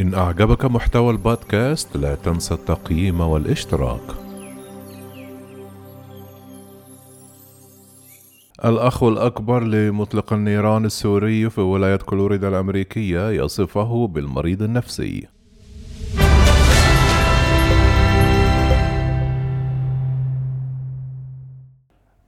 إن أعجبك محتوى البودكاست لا تنسى التقييم والاشتراك. الأخ الأكبر لمطلق النيران السوري في ولاية كولوريدا الأمريكية يصفه بالمريض النفسي.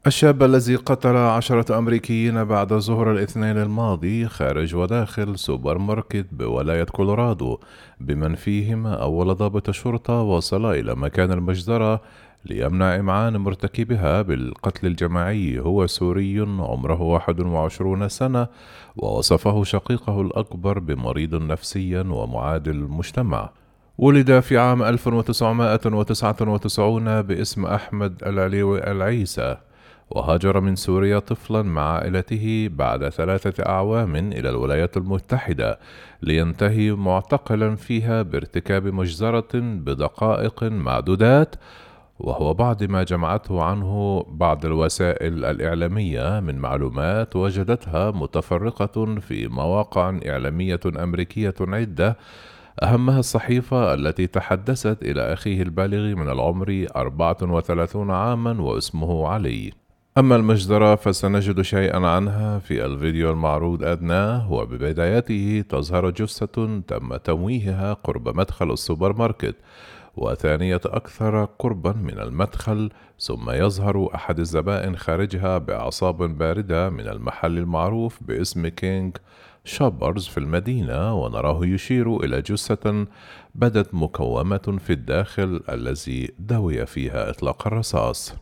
الشاب الذي قتل عشرة أمريكيين بعد ظهر الاثنين الماضي خارج وداخل سوبر ماركت بولاية كولورادو بمن فيهم أول ضابط شرطة وصل إلى مكان المجزرة ليمنع إمعان مرتكبها بالقتل الجماعي. هو سوري عمره 21 سنة ووصفه شقيقه الأكبر بمريض نفسيا ومعادل المجتمع. ولد في عام 1999 باسم أحمد العليوي العيسى. وهاجر من سوريا طفلا مع عائلته بعد ثلاثة أعوام إلى الولايات المتحدة لينتهي معتقلا فيها بارتكاب مجزرة بدقائق معدودات وهو بعد ما جمعته عنه بعض الوسائل الإعلامية من معلومات وجدتها متفرقة في مواقع إعلامية أمريكية عدة أهمها الصحيفة التي تحدثت إلى أخيه البالغ من العمر 34 عاما واسمه علي. أما المجزرة فسنجد شيئا عنها في الفيديو المعروض أدناه وببدايته تظهر جثة تم تمويهها قرب مدخل السوبر ماركت وثانية أكثر قربا من المدخل ثم يظهر أحد الزبائن خارجها بأعصاب باردة من المحل المعروف باسم King Soopers في المدينة ونراه يشير إلى جثة بدت مكومة في الداخل الذي دوي فيها إطلاق الرصاص.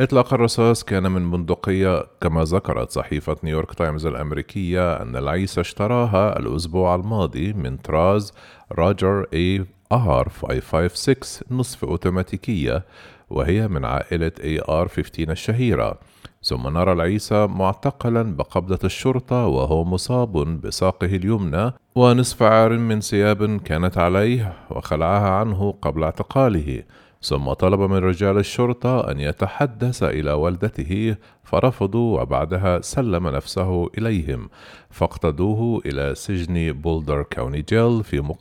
إطلاق الرصاص كان من بندقية كما ذكرت صحيفة نيويورك تايمز الأمريكية أن العيسى اشتراها الأسبوع الماضي من طراز Ruger AR 556 نصف أوتوماتيكية وهي من عائلة AR 15 الشهيرة. ثم نرى العيسى معتقلا بقبضة الشرطة وهو مصاب بساقه اليمنى ونصف عار من ثياب كانت عليه وخلعها عنه قبل اعتقاله. ثم طلب من رجال الشرطة أن يتحدث إلى والدته فرفضوا وبعدها سلم نفسه إليهم. فاقتادوه إلى سجن Boulder County Jail في,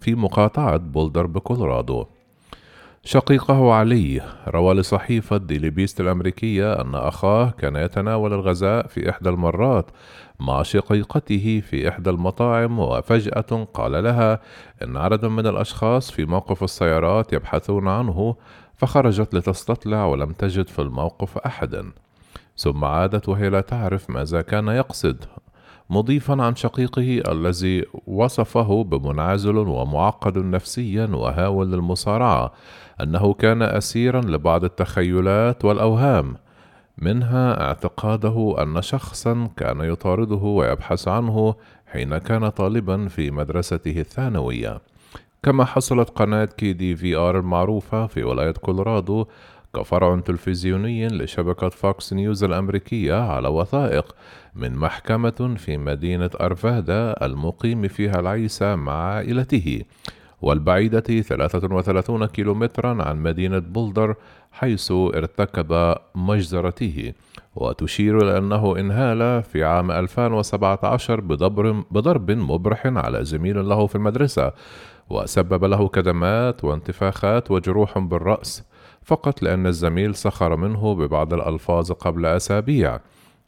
في مقاطعة بولدر بكولورادو. شقيقه علي روى لصحيفة Daily Beast الأمريكية أن أخاه كان يتناول الغذاء في إحدى المرات مع شقيقته في إحدى المطاعم وفجأة قال لها إن عددا من الأشخاص في موقف السيارات يبحثون عنه فخرجت لتستطلع ولم تجد في الموقف أحدا. ثم عادت وهي لا تعرف ماذا كان يقصد. مضيفا عن شقيقه الذي وصفه بمنعزل ومعقد نفسيا وهاو للمصارعة أنه كان اسيرا لبعض التخيلات والأوهام منها اعتقاده أن شخصا كان يطارده ويبحث عنه حين كان طالبا في مدرسته الثانوية. كما حصلت قناة KDVR المعروفة في ولاية كولورادو كفرع تلفزيوني لشبكة فوكس نيوز الأمريكية على وثائق من محكمة في مدينة أرفادا المقيم فيها العيسى مع عائلته والبعيدة 33 كيلومترا عن مدينة بولدر حيث ارتكب مجزرته وتشير إلى أنه انهال في عام 2017 بضرب, بضرب مبرح على زميل له في المدرسة وسبب له كدمات وانتفاخات وجروح بالرأس. فقط لأن الزميل سخر منه ببعض الألفاظ قبل أسابيع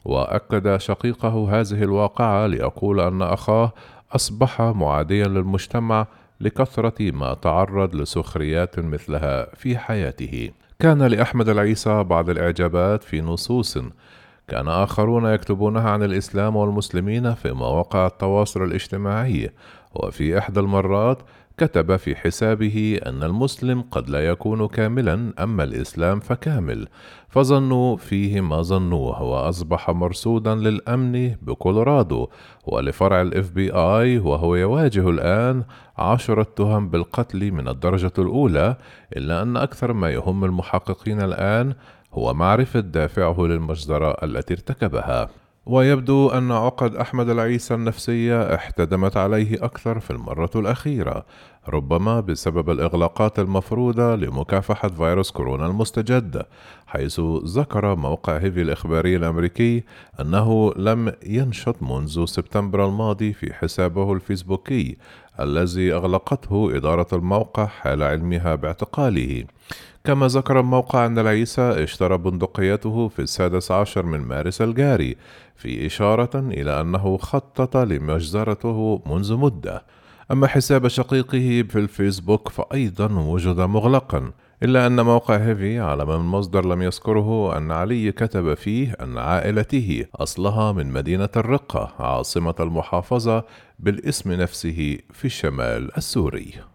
وأكد شقيقه هذه الواقعة ليقول أن أخاه أصبح معاديا للمجتمع لكثرة ما تعرض لسخريات مثلها في حياته. كان لأحمد العيسى بعض الإعجابات في نصوص كان آخرون يكتبونها عن الإسلام والمسلمين في مواقع التواصل الاجتماعي وفي إحدى المرات كتب في حسابه أن المسلم قد لا يكون كاملا أما الإسلام فكامل فظنوا فيه ما ظنوه وأصبح مرصودا للأمن بكولورادو ولفرع الاف بي آي وهو يواجه الآن عشرة تهم بالقتل من الدرجة الأولى إلا أن أكثر ما يهم المحققين الآن هو معرفة دافعه للمجزرة التي ارتكبها. ويبدو أن عقد أحمد العيسى النفسية احتدمت عليه أكثر في المرة الأخيرة ربما بسبب الإغلاقات المفروضة لمكافحة فيروس كورونا المستجد حيث ذكر موقع هيفي الإخباري الأمريكي أنه لم ينشط منذ سبتمبر الماضي في حسابه الفيسبوكي الذي أغلقته إدارة الموقع حال علمها باعتقاله. كما ذكر الموقع أن العيسى اشترى بندقيته في السادس عشر من مارس الجاري في إشارة إلى أنه خطط لمجزرته منذ مدة. أما حساب شقيقه في الفيسبوك فأيضا وجد مغلقا إلا أن موقع هيفي على من المصدر لم يذكره أن علي كتب فيه أن عائلته أصلها من مدينة الرقة عاصمة المحافظة بالاسم نفسه في الشمال السوري.